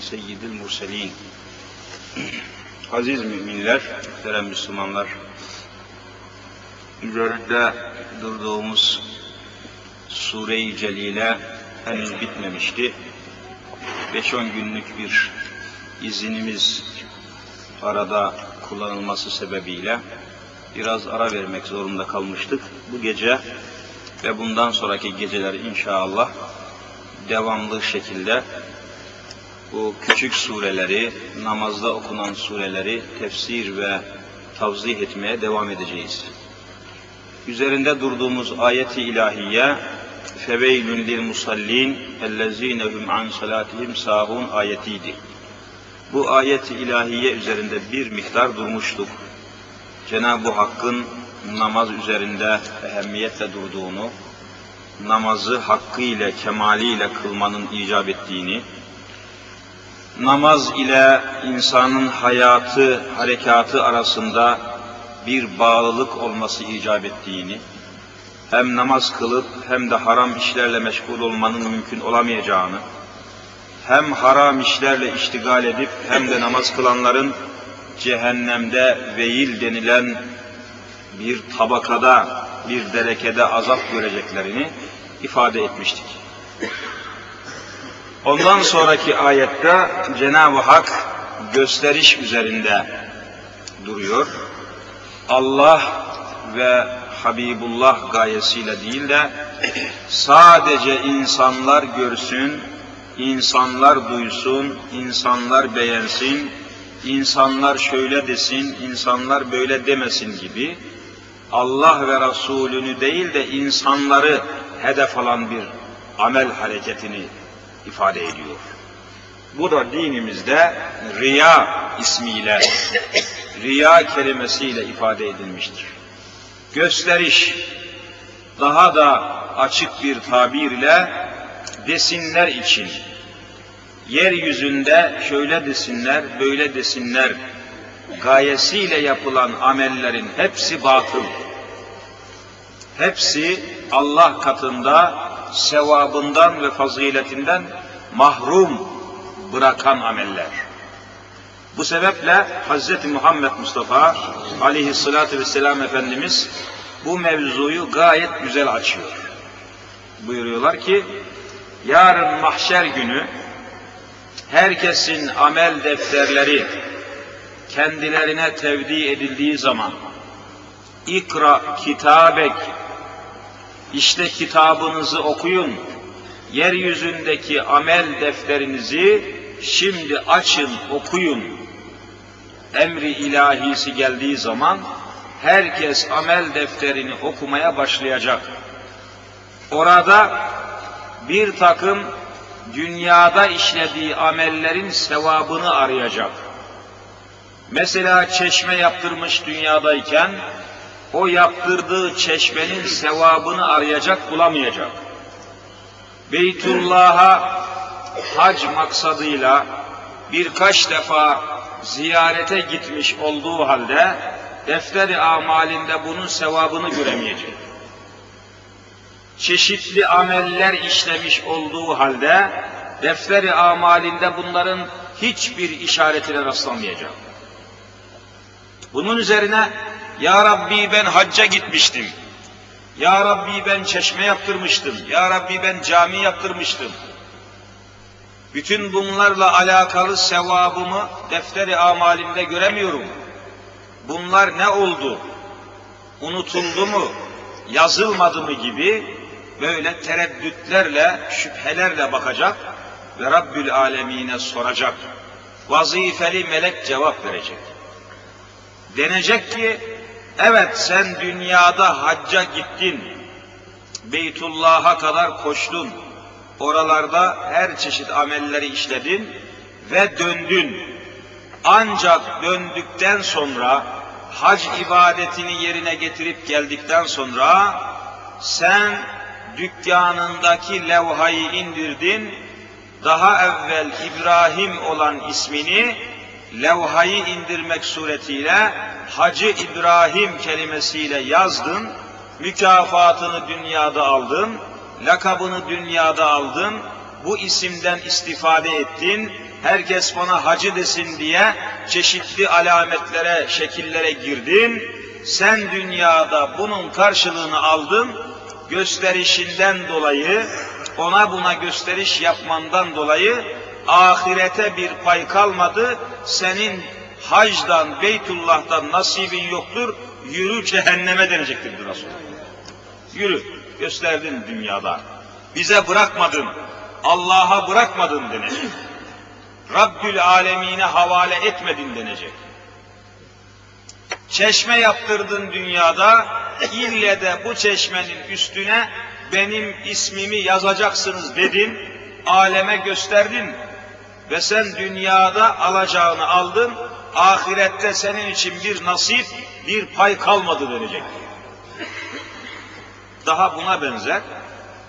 seyyidil murselin. Aziz müminler, muhterem Müslümanlar, üzerinde durduğumuz Sure-i Celile henüz bitmemişti. 5-10 günlük bir izinimiz arada kullanılması sebebiyle biraz ara vermek zorunda kalmıştık. Bu gece ve bundan sonraki geceler inşallah devamlı şekilde bu küçük sureleri, namazda okunan sureleri tefsir ve tavzih etmeye devam edeceğiz. Üzerinde durduğumuz ayeti ilahiye feveylün lil musallin ellezinehum an salatihim sahun ayetiydi. Bu ayeti ilahiye üzerinde bir miktar durmuştuk. Cenab-ı Hakk'ın namaz üzerinde ehemmiyetle durduğunu, namazı hakkıyla, kemaliyle kılmanın icap ettiğini, namaz ile insanın hayatı, harekatı arasında bir bağlılık olması icap ettiğini, hem namaz kılıp hem de haram işlerle meşgul olmanın mümkün olamayacağını, hem haram işlerle iştigal edip hem de namaz kılanların cehennemde veil denilen bir tabakada, bir derekede azap göreceklerini ifade etmiştik. Ondan sonraki ayette Cenab-ı Hak gösteriş üzerinde duruyor. Allah ve Habibullah gayesiyle değil de sadece insanlar görsün, insanlar duysun, insanlar beğensin, insanlar şöyle desin, insanlar böyle demesin gibi Allah ve Resulünü değil de insanları hedef alan bir amel hareketini ifade ediyor. Bu da dinimizde riya ismiyle, riya kelimesiyle ifade edilmiştir. Gösteriş, daha da açık bir tabirle desinler için, yeryüzünde şöyle desinler, böyle desinler gayesiyle yapılan amellerin hepsi batıl. Hepsi Allah katında sevabından ve faziletinden mahrum bırakan ameller. Bu sebeple Hz. Muhammed Mustafa aleyhissalatü vesselam Efendimiz bu mevzuyu gayet güzel açıyor. Buyuruyorlar ki, yarın mahşer günü herkesin amel defterleri kendilerine tevdi edildiği zaman ikra kitabek işte kitabınızı okuyun. Yeryüzündeki amel defterinizi şimdi açın, okuyun. Emri ilahisi geldiği zaman herkes amel defterini okumaya başlayacak. Orada bir takım dünyada işlediği amellerin sevabını arayacak. Mesela çeşme yaptırmış dünyadayken o yaptırdığı çeşmenin sevabını arayacak, bulamayacak. Beytullah'a hac maksadıyla birkaç defa ziyarete gitmiş olduğu halde defteri amalinde bunun sevabını göremeyecek. Çeşitli ameller işlemiş olduğu halde defteri amalinde bunların hiçbir işaretine rastlamayacak. Bunun üzerine Ya Rabbi ben hacca gitmiştim. Ya Rabbi ben çeşme yaptırmıştım. Ya Rabbi ben cami yaptırmıştım. Bütün bunlarla alakalı sevabımı defteri amalimde göremiyorum. Bunlar ne oldu? Unutuldu mu? Yazılmadı mı gibi böyle tereddütlerle, şüphelerle bakacak ve Rabbül Alemine soracak. Vazifeli melek cevap verecek. Denecek ki, evet sen dünyada hacca gittin, Beytullah'a kadar koştun, oralarda her çeşit amelleri işledin ve döndün. Ancak döndükten sonra, hac ibadetini yerine getirip geldikten sonra, sen dükkanındaki levhayı indirdin, daha evvel İbrahim olan ismini levhayı indirmek suretiyle Hacı İbrahim kelimesiyle yazdın, mükafatını dünyada aldın, lakabını dünyada aldın, bu isimden istifade ettin, herkes bana hacı desin diye çeşitli alametlere, şekillere girdin. Sen dünyada bunun karşılığını aldın. Gösterişinden dolayı, ona buna gösteriş yapmandan dolayı ahirete bir pay kalmadı. Senin hacdan, Beytullah'tan nasibin yoktur. Yürü cehenneme denecektir Resulullah. Yürü, gösterdin dünyada. Bize bırakmadın, Allah'a bırakmadın denecek. Rabbül alemine havale etmedin denecek. Çeşme yaptırdın dünyada, ille de bu çeşmenin üstüne benim ismimi yazacaksınız dedin, aleme gösterdin ve sen dünyada alacağını aldın, ahirette senin için bir nasip, bir pay kalmadı denecek. Daha buna benzer,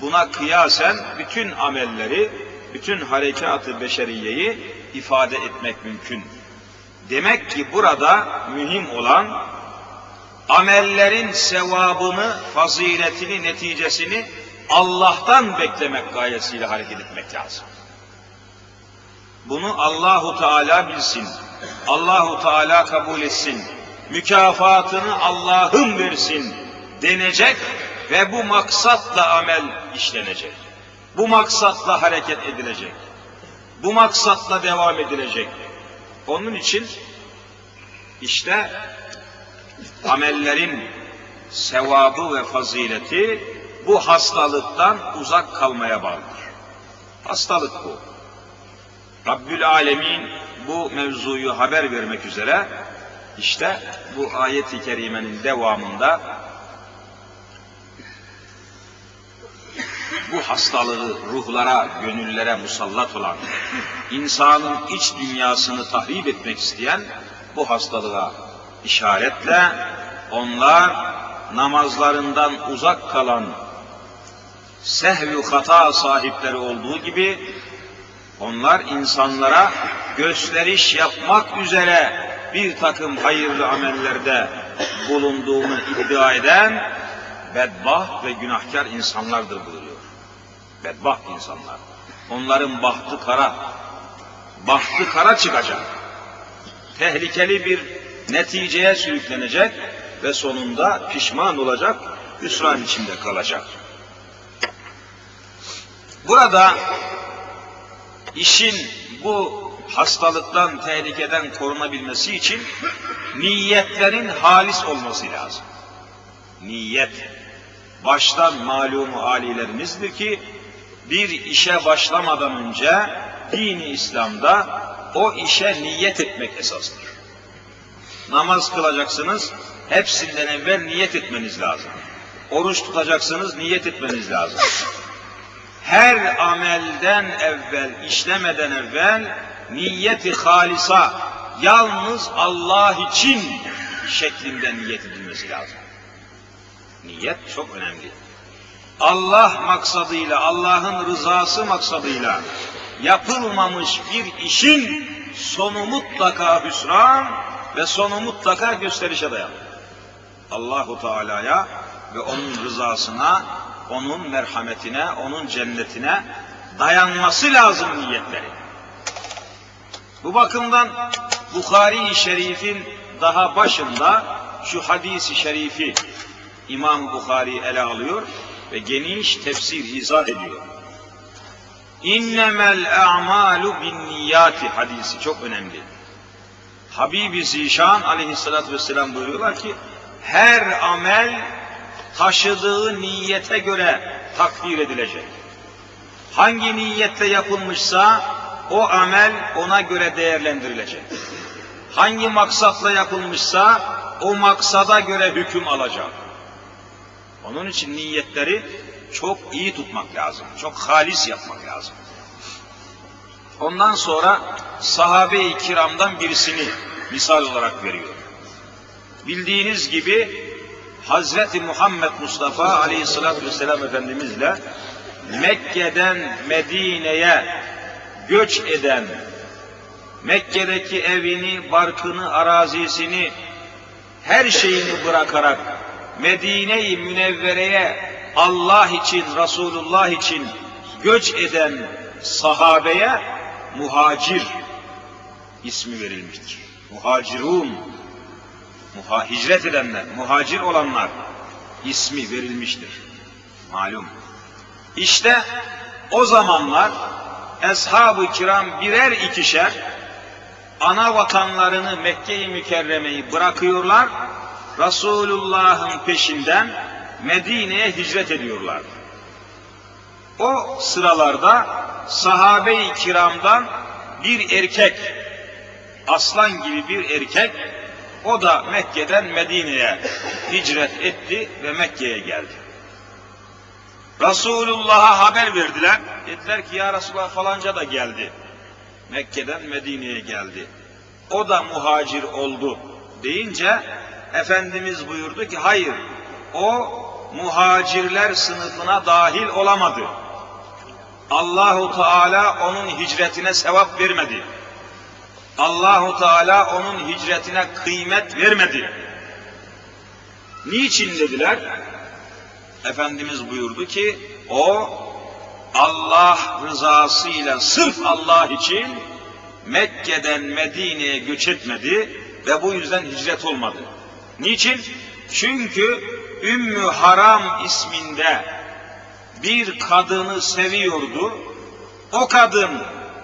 buna kıyasen bütün amelleri, bütün harekatı beşeriyeyi ifade etmek mümkün. Demek ki burada mühim olan amellerin sevabını, faziletini, neticesini Allah'tan beklemek gayesiyle hareket etmek lazım. Bunu Allahu Teala bilsin. Allahu Teala kabul etsin. Mükafatını Allah'ım versin denecek ve bu maksatla amel işlenecek. Bu maksatla hareket edilecek. Bu maksatla devam edilecek. Onun için işte amellerin sevabı ve fazileti bu hastalıktan uzak kalmaya bağlıdır. Hastalık bu. Rabbül Alemin bu mevzuyu haber vermek üzere işte bu ayet-i kerimenin devamında bu hastalığı ruhlara, gönüllere musallat olan, insanın iç dünyasını tahrip etmek isteyen bu hastalığa işaretle onlar namazlarından uzak kalan sehv hata sahipleri olduğu gibi onlar insanlara gösteriş yapmak üzere bir takım hayırlı amellerde bulunduğunu iddia eden bedbaht ve günahkar insanlardır buyuruyor. Bedbaht insanlar. Onların bahtı kara. Bahtı kara çıkacak. Tehlikeli bir neticeye sürüklenecek ve sonunda pişman olacak, hüsran içinde kalacak. Burada işin bu hastalıktan, tehlikeden korunabilmesi için niyetlerin halis olması lazım. Niyet, baştan malumu alilerimizdir ki, bir işe başlamadan önce dini İslam'da o işe niyet etmek esastır. Namaz kılacaksınız, hepsinden evvel niyet etmeniz lazım. Oruç tutacaksınız, niyet etmeniz lazım her amelden evvel, işlemeden evvel niyeti halisa, yalnız Allah için şeklinde niyet edilmesi lazım. Niyet çok önemli. Allah maksadıyla, Allah'ın rızası maksadıyla yapılmamış bir işin sonu mutlaka hüsran ve sonu mutlaka gösterişe dayanır. Allahu Teala'ya ve onun rızasına onun merhametine, onun cennetine dayanması lazım niyetleri. Bu bakımdan Bukhari-i Şerif'in daha başında şu hadisi şerifi İmam Bukhari ele alıyor ve geniş tefsir izah ediyor. İnnemel a'malu bin niyati hadisi çok önemli. Habibi Zişan aleyhissalatü vesselam buyuruyorlar ki her amel taşıdığı niyete göre takdir edilecek. Hangi niyette yapılmışsa o amel ona göre değerlendirilecek. Hangi maksatla yapılmışsa o maksada göre hüküm alacak. Onun için niyetleri çok iyi tutmak lazım. Çok halis yapmak lazım. Ondan sonra sahabe-i kiramdan birisini misal olarak veriyor. Bildiğiniz gibi Hazreti Muhammed Mustafa Aleyhisselatü Vesselam Efendimizle Mekke'den Medine'ye göç eden, Mekke'deki evini, barkını, arazisini, her şeyini bırakarak Medine-i Münevvere'ye Allah için, Resulullah için göç eden sahabeye muhacir ismi verilmiştir. Muhacirun, muha, hicret edenler, muhacir olanlar ismi verilmiştir. Malum. İşte o zamanlar Eshab-ı kiram birer ikişer ana vatanlarını Mekke-i Mükerreme'yi bırakıyorlar, Resulullah'ın peşinden Medine'ye hicret ediyorlar. O sıralarda sahabe-i kiramdan bir erkek, aslan gibi bir erkek, o da Mekke'den Medine'ye hicret etti ve Mekke'ye geldi. Resulullah'a haber verdiler. Dediler ki ya Resulullah falanca da geldi. Mekke'den Medine'ye geldi. O da muhacir oldu deyince Efendimiz buyurdu ki hayır o muhacirler sınıfına dahil olamadı. Allahu Teala onun hicretine sevap vermedi. Allahu Teala onun hicretine kıymet vermedi. Niçin dediler? Efendimiz buyurdu ki o Allah rızasıyla sırf Allah için Mekke'den Medine'ye göç etmedi ve bu yüzden hicret olmadı. Niçin? Çünkü Ümmü Haram isminde bir kadını seviyordu. O kadın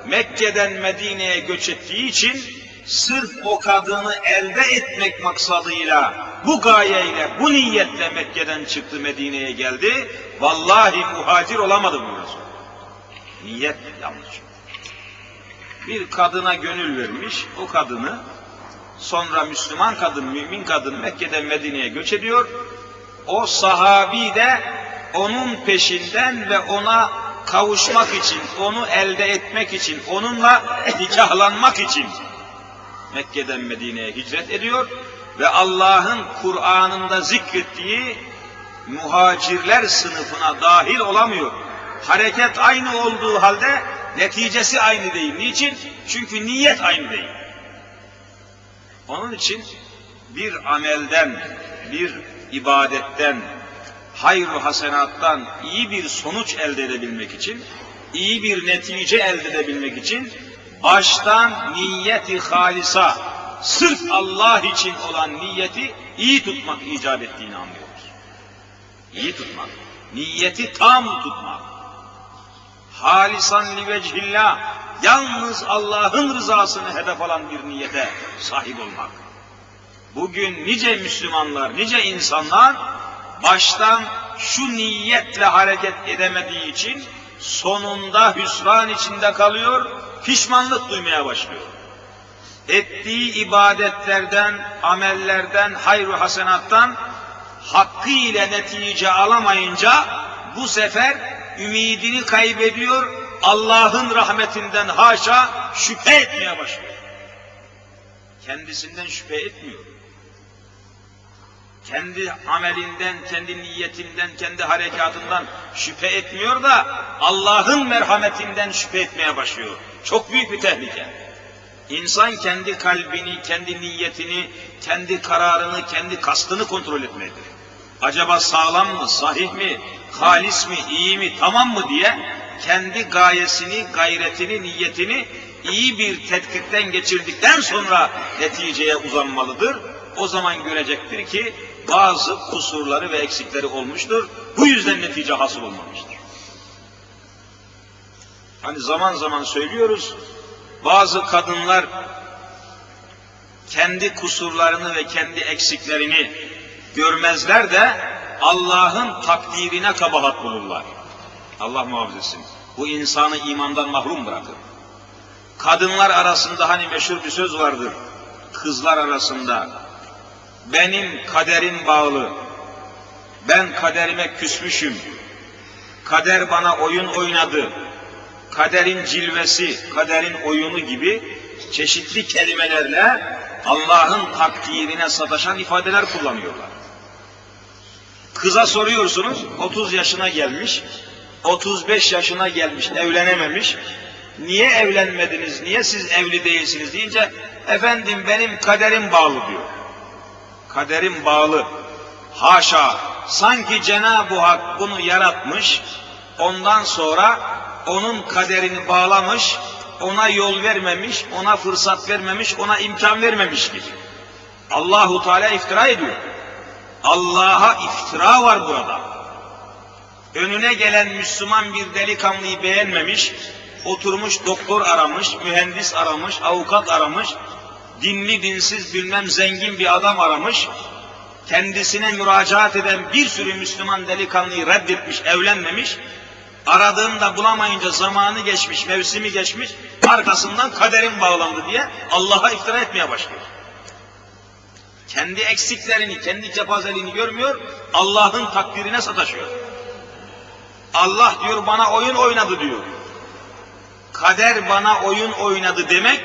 Mekke'den Medine'ye göç ettiği için sırf o kadını elde etmek maksadıyla bu gayeyle, bu niyetle Mekke'den çıktı Medine'ye geldi. Vallahi muhacir olamadı bu. Niyet yanlış. Bir kadına gönül vermiş, o kadını sonra Müslüman kadın, mümin kadın Mekke'den Medine'ye göç ediyor. O sahabi de onun peşinden ve ona kavuşmak için, onu elde etmek için, onunla nikahlanmak için Mekke'den Medine'ye hicret ediyor ve Allah'ın Kur'an'ında zikrettiği muhacirler sınıfına dahil olamıyor. Hareket aynı olduğu halde neticesi aynı değil. Niçin? Çünkü niyet aynı değil. Onun için bir amelden, bir ibadetten, hayru hasenattan iyi bir sonuç elde edebilmek için, iyi bir netice elde edebilmek için baştan niyeti halisa, sırf Allah için olan niyeti iyi tutmak icap ettiğini anlıyoruz. İyi tutmak, niyeti tam tutmak. Halisan li vecihillah, yalnız Allah'ın rızasını hedef alan bir niyete sahip olmak. Bugün nice Müslümanlar, nice insanlar baştan şu niyetle hareket edemediği için sonunda hüsran içinde kalıyor, pişmanlık duymaya başlıyor. Ettiği ibadetlerden, amellerden, hayru hasenattan hakkı ile netice alamayınca bu sefer ümidini kaybediyor, Allah'ın rahmetinden haşa şüphe etmeye başlıyor. Kendisinden şüphe etmiyor. Kendi amelinden, kendi niyetinden, kendi harekatından şüphe etmiyor da Allah'ın merhametinden şüphe etmeye başlıyor. Çok büyük bir tehlike. İnsan kendi kalbini, kendi niyetini, kendi kararını, kendi kastını kontrol etmelidir. Acaba sağlam mı, sahih mi, halis mi, iyi mi, tamam mı diye kendi gayesini, gayretini, niyetini iyi bir tetkikten geçirdikten sonra neticeye uzanmalıdır. O zaman görecektir ki bazı kusurları ve eksikleri olmuştur. Bu yüzden netice hasıl olmamıştır. Hani zaman zaman söylüyoruz, bazı kadınlar kendi kusurlarını ve kendi eksiklerini görmezler de Allah'ın takdirine kabahat bulurlar. Allah muhafaza etsin. Bu insanı imandan mahrum bırakır. Kadınlar arasında hani meşhur bir söz vardır. Kızlar arasında benim kaderim bağlı. Ben kaderime küsmüşüm. Kader bana oyun oynadı. Kaderin cilvesi, kaderin oyunu gibi çeşitli kelimelerle Allah'ın takdirine sataşan ifadeler kullanıyorlar. Kıza soruyorsunuz, 30 yaşına gelmiş, 35 yaşına gelmiş, evlenememiş. Niye evlenmediniz, niye siz evli değilsiniz deyince, efendim benim kaderim bağlı diyor. Kaderim bağlı. Haşa, sanki Cenab-ı Hak bunu yaratmış, ondan sonra onun kaderini bağlamış, ona yol vermemiş, ona fırsat vermemiş, ona imkan vermemiştir. Allahu Teala iftira ediyor. Allah'a iftira var burada. Önüne gelen Müslüman bir delikanlıyı beğenmemiş, oturmuş doktor aramış, mühendis aramış, avukat aramış, dinli dinsiz bilmem zengin bir adam aramış, kendisine müracaat eden bir sürü Müslüman delikanlıyı reddetmiş, evlenmemiş, aradığında bulamayınca zamanı geçmiş, mevsimi geçmiş, arkasından kaderin bağlandı diye Allah'a iftira etmeye başlıyor. Kendi eksiklerini, kendi kepazeliğini görmüyor, Allah'ın takdirine sataşıyor. Allah diyor bana oyun oynadı diyor. Kader bana oyun oynadı demek,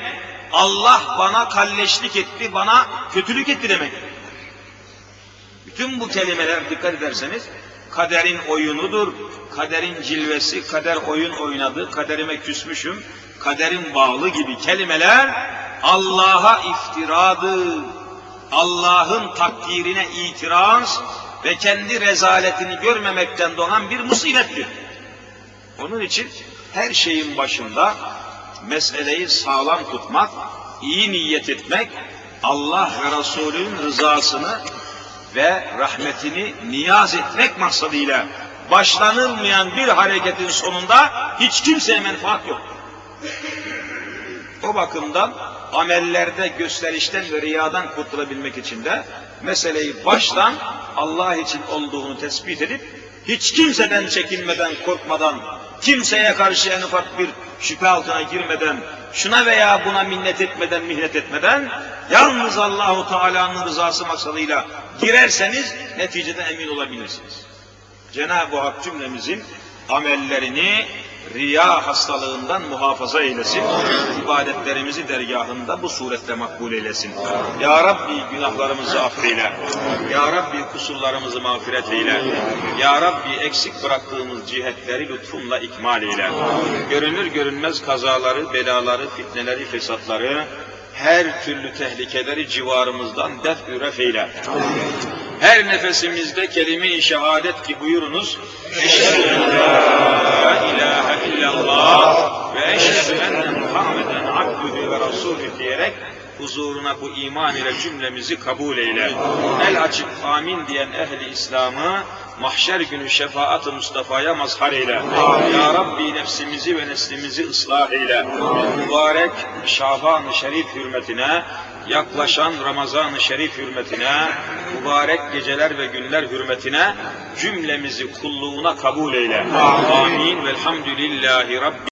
Allah bana kalleşlik etti, bana kötülük etti demek. Bütün bu kelimeler dikkat ederseniz kaderin oyunudur, kaderin cilvesi, kader oyun oynadı, kaderime küsmüşüm, kaderin bağlı gibi kelimeler Allah'a iftiradır. Allah'ın takdirine itiraz ve kendi rezaletini görmemekten doğan bir musibettir. Onun için her şeyin başında meseleyi sağlam tutmak, iyi niyet etmek, Allah ve Resulünün rızasını ve rahmetini niyaz etmek maksadıyla başlanılmayan bir hareketin sonunda hiç kimseye menfaat yok. O bakımdan amellerde gösterişten ve riyadan kurtulabilmek için de meseleyi baştan Allah için olduğunu tespit edip hiç kimseden çekinmeden, korkmadan, kimseye karşı en ufak bir şüphe altına girmeden, şuna veya buna minnet etmeden, mihnet etmeden, yalnız Allahu Teala'nın rızası maksadıyla girerseniz neticede emin olabilirsiniz. Cenab-ı Hak cümlemizin amellerini riya hastalığından muhafaza eylesin. İbadetlerimizi dergahında bu surette makbul eylesin. Ya Rabbi günahlarımızı affeyle. Ya Rabbi kusurlarımızı mağfiret eyle. Ya Rabbi eksik bıraktığımız cihetleri lütfunla ikmal eyle. Görünür görünmez kazaları, belaları, fitneleri, fesatları, her türlü tehlikeleri civarımızdan def-ü eyle. Her nefesimizde kelime-i şehadet ki buyurunuz. Eşhedü abdühü ve rasulü diyerek huzuruna bu iman ile cümlemizi kabul eyle. El açıp amin diyen ehli İslam'ı mahşer günü şefaat-ı Mustafa'ya mazhar eyle. Ya Rabbi nefsimizi ve neslimizi ıslah eyle. Mübarek Şaban-ı Şerif hürmetine, yaklaşan Ramazan-ı Şerif hürmetine, mübarek geceler ve günler hürmetine cümlemizi kulluğuna kabul eyle. Amin. Velhamdülillahi Rabbi.